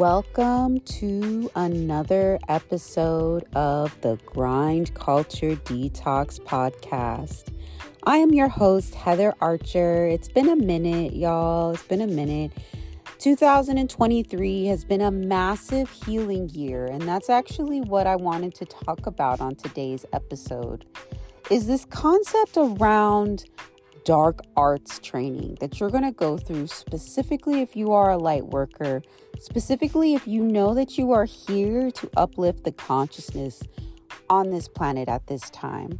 Welcome to another episode of the Grind Culture Detox Podcast. I am your host, Heather Archer. It's been a minute, y'all. It's been a minute. 2023 has been a massive healing year, and that's actually what I wanted to talk about on today's episode. Is this concept around dark arts training that you're going to go through, specifically if you are a light worker, specifically if you know that you are here to uplift the consciousness on this planet at this time.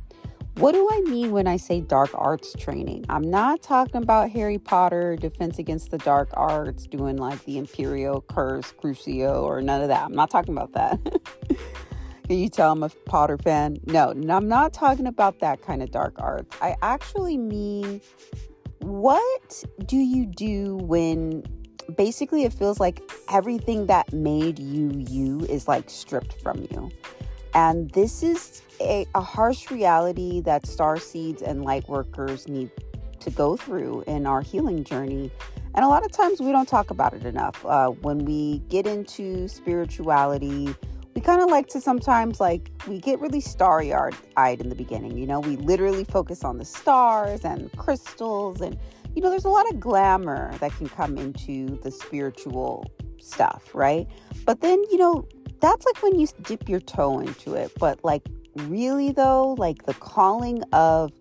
What do I mean when I say dark arts training? I'm not talking about Harry Potter, Defense Against the Dark Arts, doing like the Imperius Curse, Crucio, or none of that. I'm not talking about that. Can you tell I'm a Potter fan? No, I'm not talking about that kind of dark arts. I actually mean, what do you do when basically it feels like everything that made you you is like stripped from you? And this is a, a harsh reality that star seeds and light workers need to go through in our healing journey. And a lot of times we don't talk about it enough. Uh, when we get into spirituality, we kind of like to sometimes like we get really starry eyed in the beginning you know? We literally focus on the stars and crystals and you know there's a lot of glamour that can come into the spiritual stuff right? But then you know that's like when you dip your toe into it. But like really though like the calling of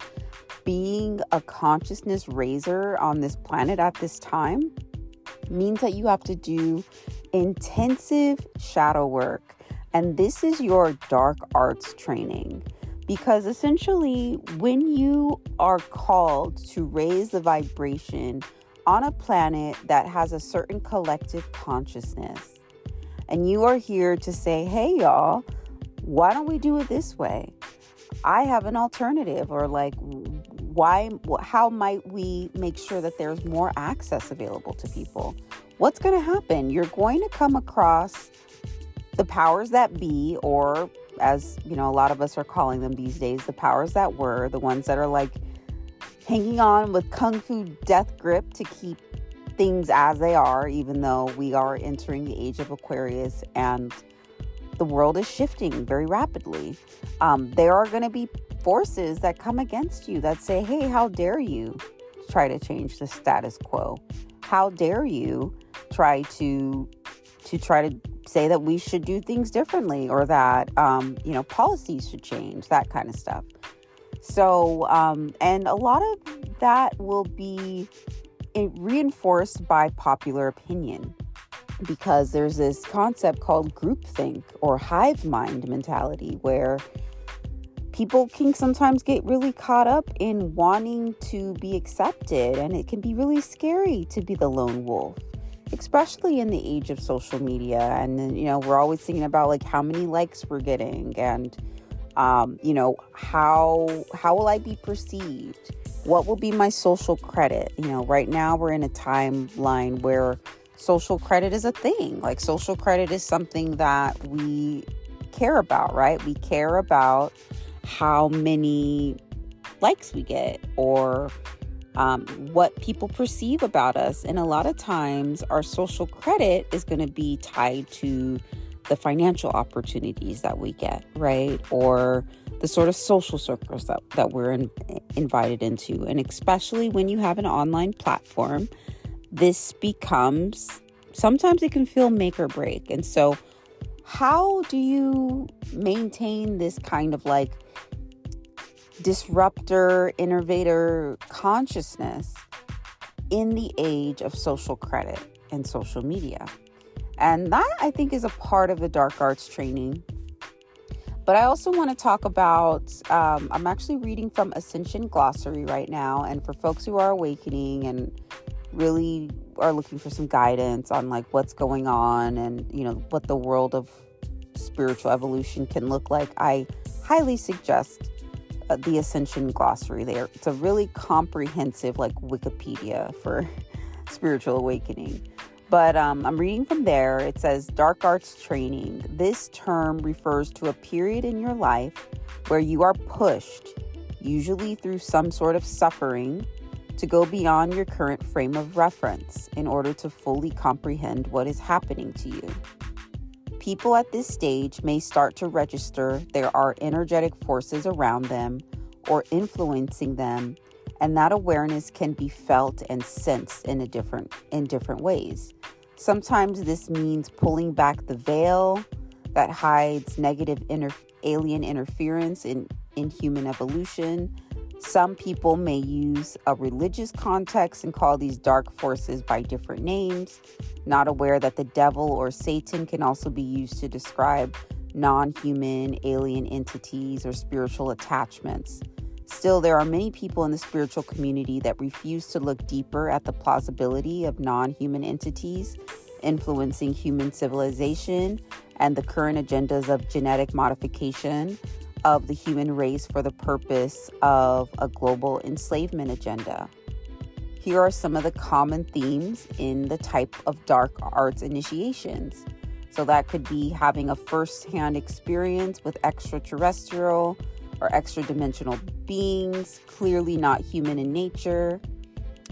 being a consciousness raiser on this planet at this time means that you have to do intensive shadow work and this is your dark arts training. Because essentially, when you are called to raise the vibration on a planet that has a certain collective consciousness, and you are here to say, hey, y'all, why don't we do it this way? I have an alternative, or like, why, how might we make sure that there's more access available to people? What's going to happen? You're going to come across the powers that be, or as you know, a lot of us are calling them these days, the powers that were, the ones that are like hanging on with kung fu death grip to keep things as they are, even though we are entering the age of Aquarius and the world is shifting very rapidly. Um, there are going to be forces that come against you that say, hey, how dare you try to change the status quo? How dare you try to to try to say that we should do things differently or that um, you know policies should change that kind of stuff. So um, and a lot of that will be reinforced by popular opinion because there's this concept called groupthink or hive mind mentality where people can sometimes get really caught up in wanting to be accepted and it can be really scary to be the lone wolf especially in the age of social media and you know we're always thinking about like how many likes we're getting and um, you know how how will i be perceived? What will be my social credit? You know right now we're in a timeline where social credit is a thing. Like social credit is something that we care about right? We care about how many likes we get or um, what people perceive about us. And a lot of times, our social credit is going to be tied to the financial opportunities that we get, right? Or the sort of social circles that, that we're in, invited into. And especially when you have an online platform, this becomes sometimes it can feel make or break. And so, how do you maintain this kind of like disruptor, innovator consciousness in the age of social credit and social media. And that I think is a part of the dark arts training. But I also want to talk about, um, I'm actually reading from Ascension Glossary right now. And for folks who are awakening and really are looking for some guidance on like what's going on and, you know, what the world of spiritual evolution can look like, I highly suggest the Ascension Glossary there. It's a really comprehensive, like Wikipedia for spiritual awakening. But um, I'm reading from there. It says dark arts training. This term refers to a period in your life where you are pushed, usually through some sort of suffering, to go beyond your current frame of reference in order to fully comprehend what is happening to you. People at this stage may start to register there are energetic forces around them or influencing them, and that awareness can be felt and sensed in a different in different ways. Sometimes this means pulling back the veil that hides negative inter- alien interference in, in human evolution. Some people may use a religious context and call these dark forces by different names, not aware that the devil or Satan can also be used to describe non human alien entities or spiritual attachments. Still, there are many people in the spiritual community that refuse to look deeper at the plausibility of non human entities influencing human civilization and the current agendas of genetic modification of the human race for the purpose of a global enslavement agenda. Here are some of the common themes in the type of dark arts initiations. So, that could be having a first hand experience with extraterrestrial or extra dimensional beings, clearly not human in nature.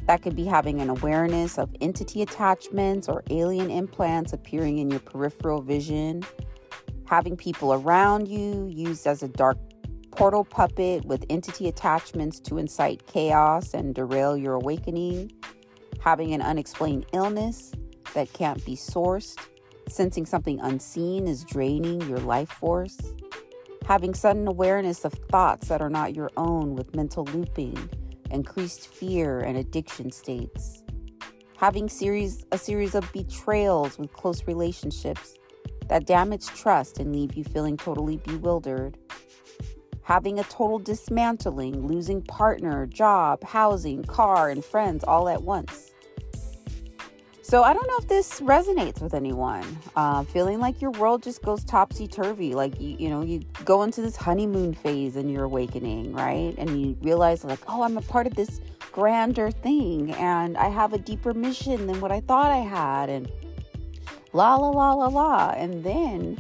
That could be having an awareness of entity attachments or alien implants appearing in your peripheral vision, having people around you used as a dark portal puppet with entity attachments to incite chaos and derail your awakening, having an unexplained illness that can't be sourced, sensing something unseen is draining your life force. Having sudden awareness of thoughts that are not your own with mental looping, increased fear and addiction states, having series a series of betrayals with close relationships that damage trust and leave you feeling totally bewildered, having a total dismantling, losing partner, job, housing, car, and friends all at once so I don't know if this resonates with anyone. Uh, feeling like your world just goes topsy turvy, like you, you know, you go into this honeymoon phase in your awakening, right? And you realize, like, oh, I'm a part of this grander thing, and I have a deeper mission than what I thought I had, and la la la la la, and then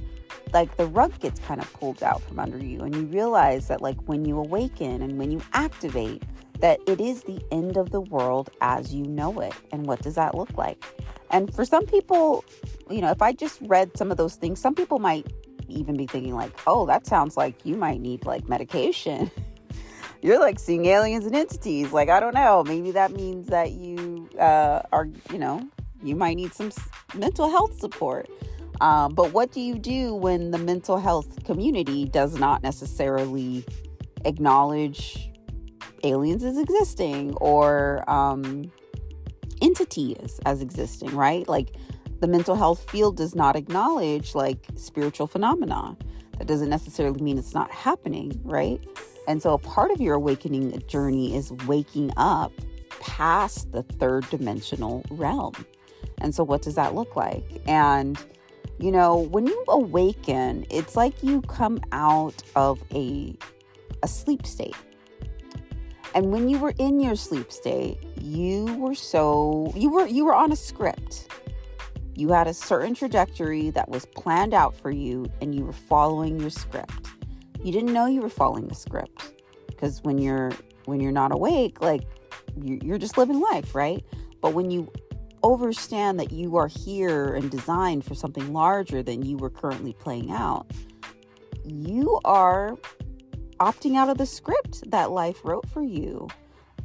like the rug gets kind of pulled out from under you, and you realize that like when you awaken and when you activate that it is the end of the world as you know it. And what does that look like? And for some people, you know, if I just read some of those things, some people might even be thinking, like, oh, that sounds like you might need like medication. You're like seeing aliens and entities. Like, I don't know. Maybe that means that you uh, are, you know, you might need some mental health support. Um, but what do you do when the mental health community does not necessarily acknowledge aliens as existing or um, entities as existing, right? Like the mental health field does not acknowledge like spiritual phenomena. That doesn't necessarily mean it's not happening, right? And so a part of your awakening journey is waking up past the third dimensional realm. And so what does that look like? And you know, when you awaken, it's like you come out of a a sleep state and when you were in your sleep state, you were so you were you were on a script. You had a certain trajectory that was planned out for you and you were following your script. You didn't know you were following the script because when you're when you're not awake, like you're just living life, right? But when you understand that you are here and designed for something larger than you were currently playing out, you are opting out of the script that life wrote for you.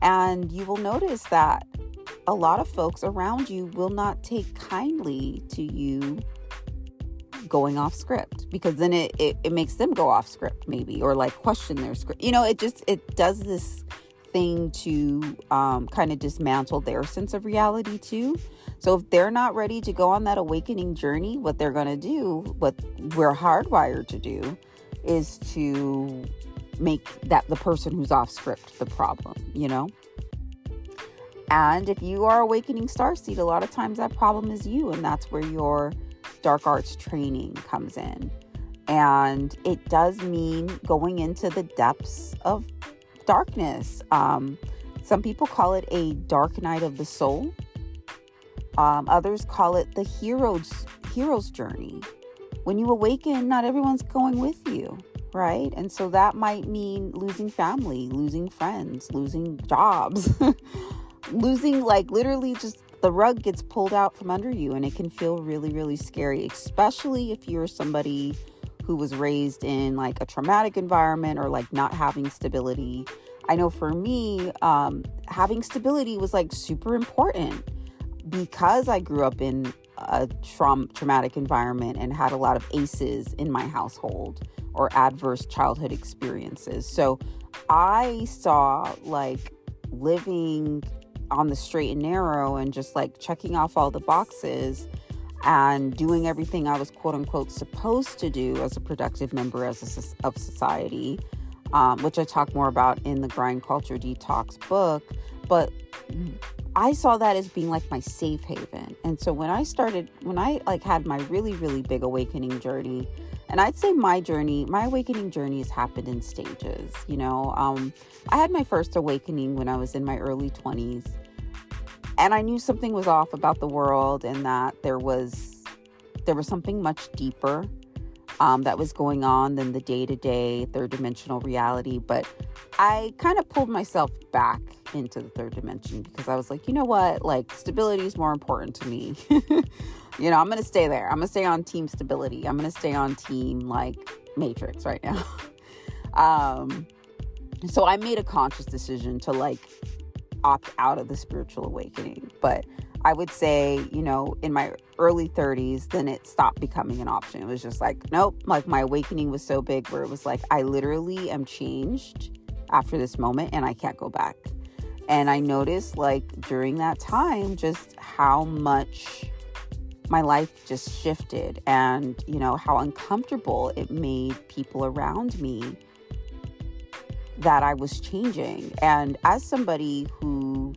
And you will notice that a lot of folks around you will not take kindly to you going off script because then it, it, it makes them go off script maybe or like question their script you know it just it does this thing to um, kind of dismantle their sense of reality too so if they're not ready to go on that awakening journey what they're going to do what we're hardwired to do is to make that the person who's off script the problem, you know? And if you are awakening starseed, a lot of times that problem is you, and that's where your dark arts training comes in. And it does mean going into the depths of darkness. Um, some people call it a dark night of the soul. Um, others call it the hero's hero's journey. When you awaken, not everyone's going with you right? And so that might mean losing family, losing friends, losing jobs. losing like literally just the rug gets pulled out from under you and it can feel really really scary especially if you're somebody who was raised in like a traumatic environment or like not having stability. I know for me um, having stability was like super important because i grew up in a tra- traumatic environment and had a lot of aces in my household or adverse childhood experiences. So i saw like living on the straight and narrow and just like checking off all the boxes and doing everything I was quote unquote supposed to do as a productive member as of society, um, which I talk more about in the Grind Culture Detox book. But I saw that as being like my safe haven. And so when I started, when I like had my really, really big awakening journey, and I'd say my journey, my awakening journey has happened in stages. You know, um, I had my first awakening when I was in my early 20s. And I knew something was off about the world and that there was there was something much deeper um, that was going on than the day to day third dimensional reality. But I kind of pulled myself back into the third dimension because I was like, you know what? Like, stability is more important to me. you know, I'm going to stay there. I'm going to stay on team stability. I'm going to stay on team like Matrix right now. um, so I made a conscious decision to like opt out of the spiritual awakening. But I would say, you know, in my early 30s, then it stopped becoming an option. It was just like, nope, like my awakening was so big where it was like, I literally am changed after this moment and I can't go back. And I noticed, like, during that time, just how much my life just shifted and, you know, how uncomfortable it made people around me that I was changing. And as somebody who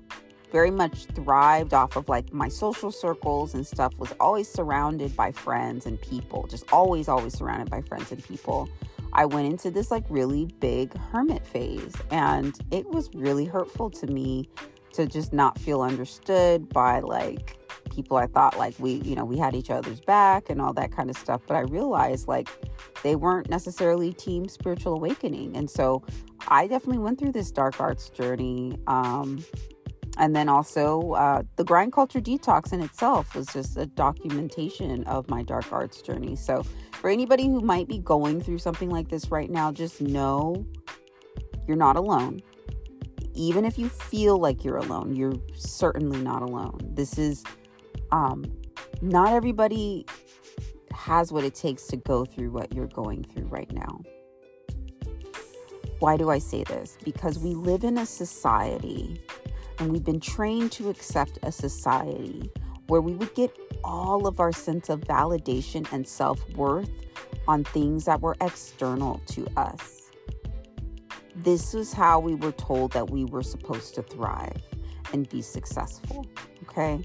very much thrived off of like my social circles and stuff, was always surrounded by friends and people, just always, always surrounded by friends and people. I went into this like really big hermit phase, and it was really hurtful to me to just not feel understood by like people I thought like we, you know, we had each other's back and all that kind of stuff. But I realized like they weren't necessarily team spiritual awakening. And so I definitely went through this dark arts journey. Um, and then also uh, the grind culture detox in itself was just a documentation of my dark arts journey. So for anybody who might be going through something like this right now, just know you're not alone. Even if you feel like you're alone, you're certainly not alone. This is um, not everybody has what it takes to go through what you're going through right now. Why do I say this? Because we live in a society and we've been trained to accept a society where we would get all of our sense of validation and self worth on things that were external to us. This is how we were told that we were supposed to thrive and be successful. Okay.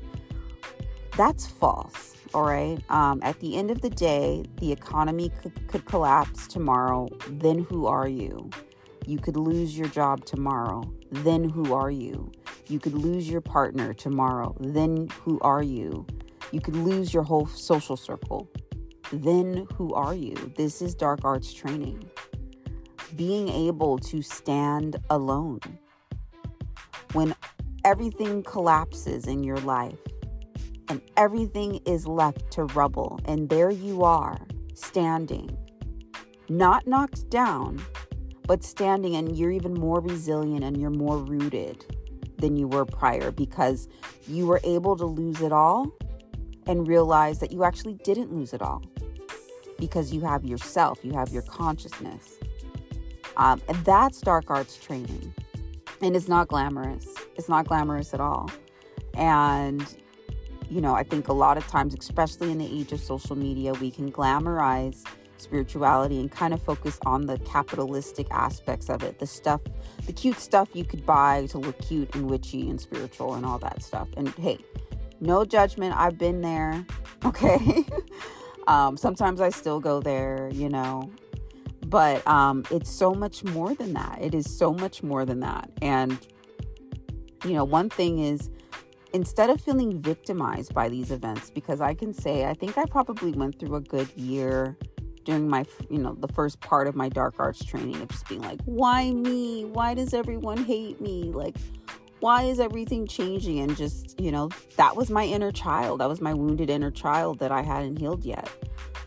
That's false. All right. Um, at the end of the day, the economy could, could collapse tomorrow. Then who are you? You could lose your job tomorrow. Then who are you? You could lose your partner tomorrow. Then who are you? You could lose your whole social circle. Then who are you? This is dark arts training. Being able to stand alone when everything collapses in your life and everything is left to rubble. And there you are, standing, not knocked down, but standing, and you're even more resilient and you're more rooted than you were prior because you were able to lose it all and realize that you actually didn't lose it all because you have yourself, you have your consciousness. Um, and that's dark arts training. And it's not glamorous. It's not glamorous at all. And you know, I think a lot of times, especially in the age of social media, we can glamorize spirituality and kind of focus on the capitalistic aspects of it the stuff, the cute stuff you could buy to look cute and witchy and spiritual and all that stuff. And hey, no judgment. I've been there. Okay. um, sometimes I still go there, you know, but um, it's so much more than that. It is so much more than that. And, you know, one thing is, instead of feeling victimized by these events, because I can say I think I probably went through a good year during my, you know, the first part of my dark arts training of just being like, why me? Why does everyone hate me? Like, why is everything changing? And just, you know, that was my inner child. That was my wounded inner child that I hadn't healed yet.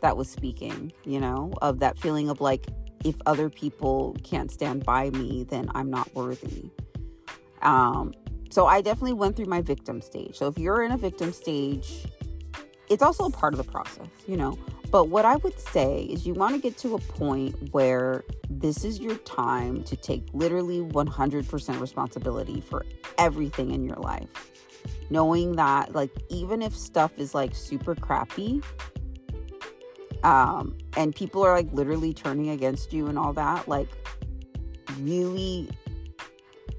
That was speaking, you know, of that feeling of like, if other people can't stand by me, then I'm not worthy. Um, so I definitely went through my victim stage. So if you're in a victim stage, it's also a part of the process, you know. But what I would say is you want to get to a point where this is your time to take literally 100% responsibility for everything in your life. Knowing that, like, even if stuff is like super crappy, um, and people are like literally turning against you and all that, like, really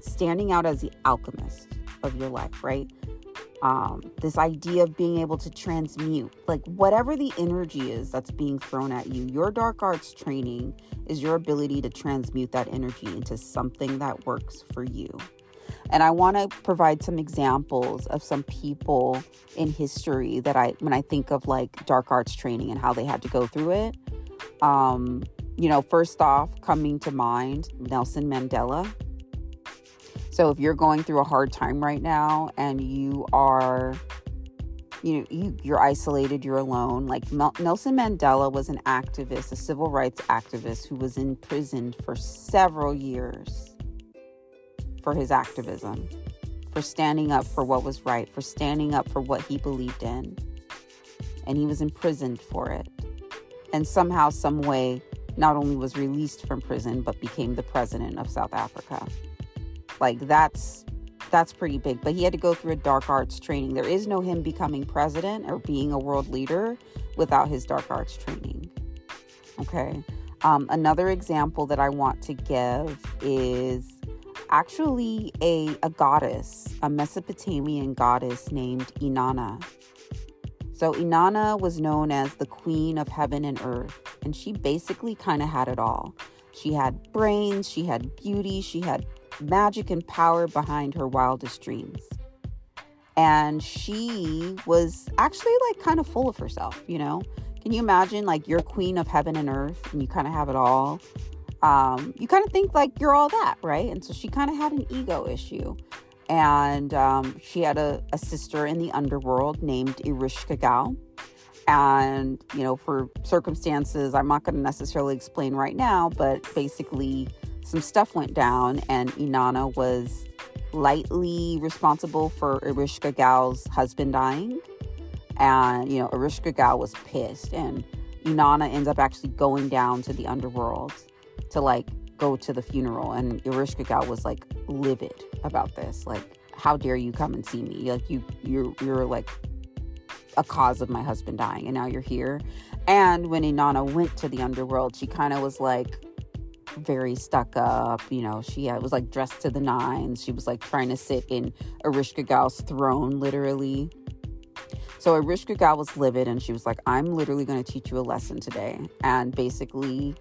standing out as the alchemist of your life, right? um, this idea of being able to transmute, like whatever the energy is that's being thrown at you, your dark arts training is your ability to transmute that energy into something that works for you. And I want to provide some examples of some people in history that I, when I think of like dark arts training and how they had to go through it. Um, you know, first off, coming to mind, Nelson Mandela. So if you're going through a hard time right now and you are you know you, you're isolated you're alone like Mel- nelson mandela was an activist a civil rights activist who was imprisoned for several years for his activism for standing up for what was right for standing up for what he believed in and he was imprisoned for it. And somehow some way not only was released from prison but became the president of south africa like that's that's pretty big. But he had to go through a dark arts training. There is no him becoming president or being a world leader without his dark arts training. Okay. Um, another example that I want to give is actually a, a goddess, a Mesopotamian goddess named Inanna. So, Inanna was known as the queen of heaven and earth, and she basically kind of had it all. She had brains, she had beauty, she had magic and power behind her wildest dreams. And she was actually like kind of full of herself, you know? Can you imagine like you're queen of heaven and earth and you kind of have it all? Um, you kind of think like you're all that, right? And so she kind of had an ego issue. And um, she had a, a, sister in the underworld named Ereshkigal. And, you know, for circumstances I'm not going to necessarily explain right now, but basically, some stuff went down, and Inanna was lightly responsible for Ereshkigal's husband dying. And, you know, Ereshkigal was pissed, and Inanna ends up actually going down to the underworld to like go to the funeral. And Ereshkigal was like livid about this. Like, how dare you come and see me? Like, you, you're, you're like a cause of my husband dying, and now you're here. And when Inanna went to the underworld, she kind of was like, very stuck up. You know, she had, was like dressed to the nines. She was like trying to sit in Ereshkigal's throne, literally. So Arishka Ereshkigal was livid and she was like, I'm literally going to teach you a lesson today. And basically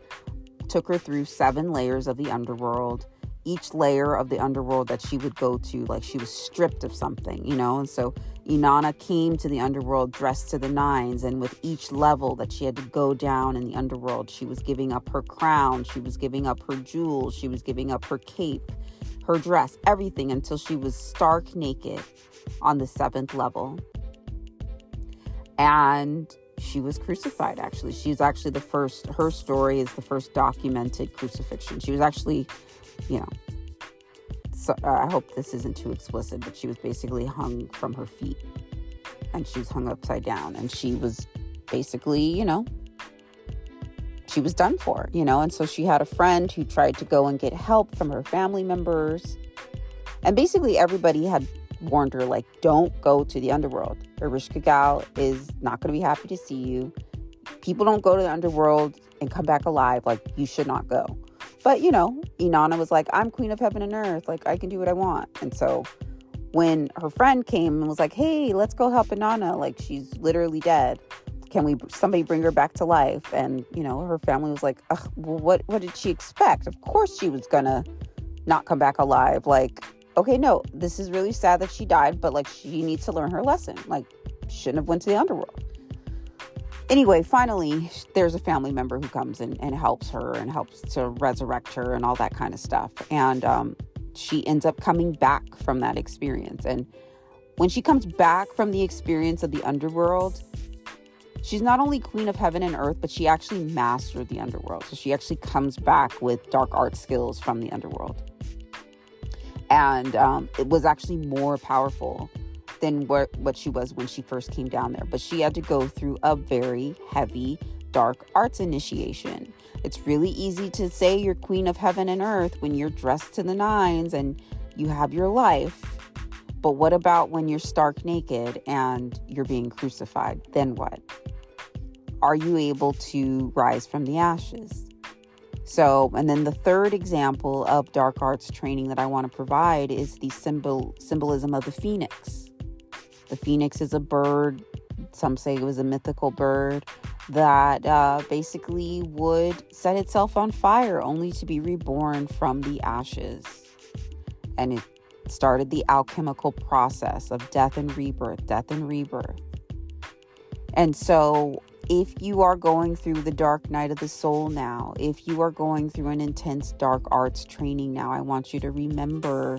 took her through seven layers of the underworld each layer of the underworld that she would go to, like she was stripped of something, you know? And so Inanna came to the underworld dressed to the nines, and with each level that she had to go down in the underworld, she was giving up her crown, she was giving up her jewels, she was giving up her cape, her dress, everything until she was stark naked on the seventh level. And she was crucified actually she's actually the first her story is the first documented crucifixion she was actually you know, so, uh, I hope this isn't too explicit, but she was basically hung from her feet and she was hung upside down and she was basically, you know, she was done for, you know, and so she had a friend who tried to go and get help from her family members. And basically, everybody had warned her, like, don't go to the underworld. Ereshkigal is not going to be happy to see you. People don't go to the underworld and come back alive. Like, you should not go. But, you know, Inanna was like, I'm queen of heaven and earth. Like, I can do what I want. And so when her friend came and was like, hey, let's go help Inanna, like, she's literally dead. Can we, somebody bring her back to life? And, you know, her family was like, what, what did she expect? Of course she was gonna not come back alive. Like, okay, no, this is really sad that she died, but like, she needs to learn her lesson. Like, shouldn't have went to the underworld anyway, finally, there's a family member who comes in and helps her and helps to resurrect her and all that kind of stuff. And um, she ends up coming back from that experience. And when she comes back from the experience of the underworld, she's not only queen of heaven and earth, but she actually mastered the underworld. So she actually comes back with dark art skills from the underworld. And um, it was actually more powerful than what, what she was when she first came down there. But she had to go through a very heavy dark arts initiation. It's really easy to say you're queen of heaven and earth when you're dressed to the nines and you have your life. But what about when you're stark naked and you're being crucified? Then what? Are you able to rise from the ashes? So, and then the third example of dark arts training that I want to provide is the symbol symbolism of the phoenix. The phoenix is a bird. Some say it was a mythical bird that uh, basically would set itself on fire only to be reborn from the ashes. And it started the alchemical process of death and rebirth, death and rebirth. And so, if you are going through the dark night of the soul now, if you are going through an intense dark arts training now, I want you to remember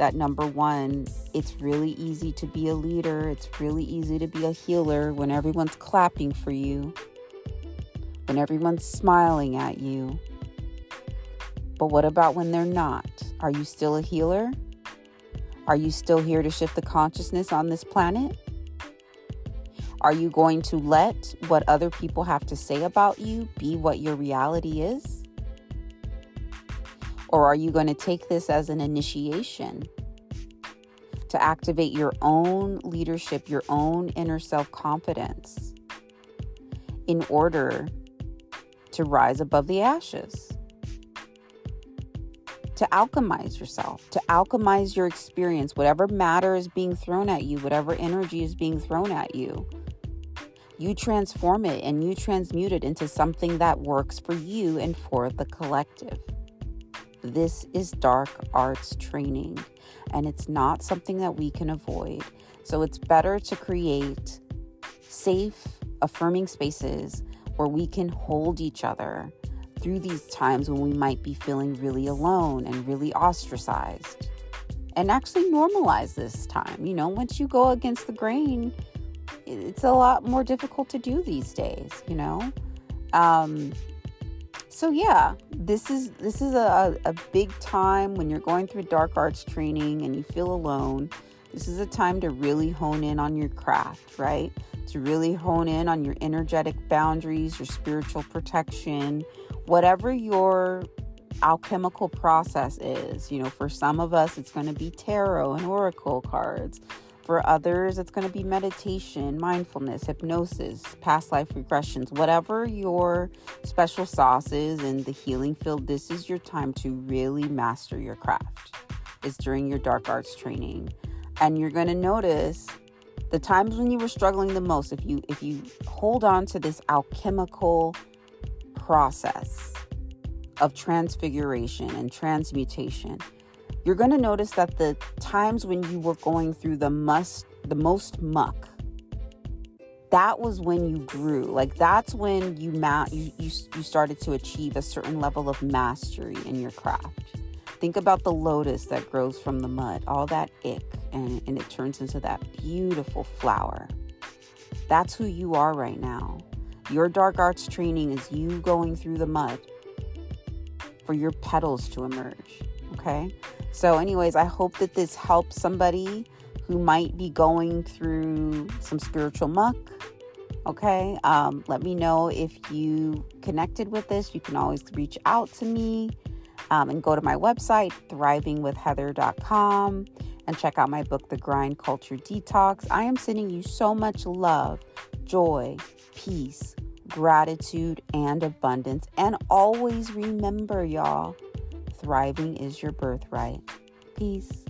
that number one, it's really easy to be a leader. It's really easy to be a healer when everyone's clapping for you, when everyone's smiling at you. But what about when they're not? Are you still a healer? Are you still here to shift the consciousness on this planet? Are you going to let what other people have to say about you be what your reality is? Or are you going to take this as an initiation to activate your own leadership, your own inner self confidence in order to rise above the ashes? To alchemize yourself, to alchemize your experience, whatever matter is being thrown at you, whatever energy is being thrown at you you transform it and you transmute it into something that works for you and for the collective. This is dark arts training, and it's not something that we can avoid. So it's better to create safe, affirming spaces where we can hold each other through these times when we might be feeling really alone and really ostracized. And actually normalize this time. You know, once you go against the grain, it's a lot more difficult to do these days, you know? Um, so yeah this is this is a, a big time when you're going through dark arts training and you feel alone. This is a time to really hone in on your craft right? To really hone in on your energetic boundaries your spiritual protection whatever your alchemical process is. You know for some of us it's going to be tarot and oracle cards for others, it's going to be meditation, mindfulness, hypnosis, past life regressions, whatever your special sauce is in the healing field. This is your time to really master your craft. It's during your dark arts training. And you're going to notice the times when you were struggling the most if you if you hold on to this alchemical process of transfiguration and transmutation you're going to notice that the times when you were going through the must the most muck that was when you grew. Like that's when you ma- you, you you started to achieve a certain level of mastery in your craft. Think about the lotus that grows from the mud all that ick and, and it turns into that beautiful flower. That's who you are right now. Your dark arts training is you going through the mud for your petals to emerge okay so, anyways, I hope that this helps somebody who might be going through some spiritual muck. Okay, um, let me know if you connected with this. You can always reach out to me um, and go to my website, thrivingwithheather.com, and check out my book, The Grind Culture Detox. I am sending you so much love, joy, peace, gratitude, and abundance. And always remember, y'all Thriving is your birthright. Peace.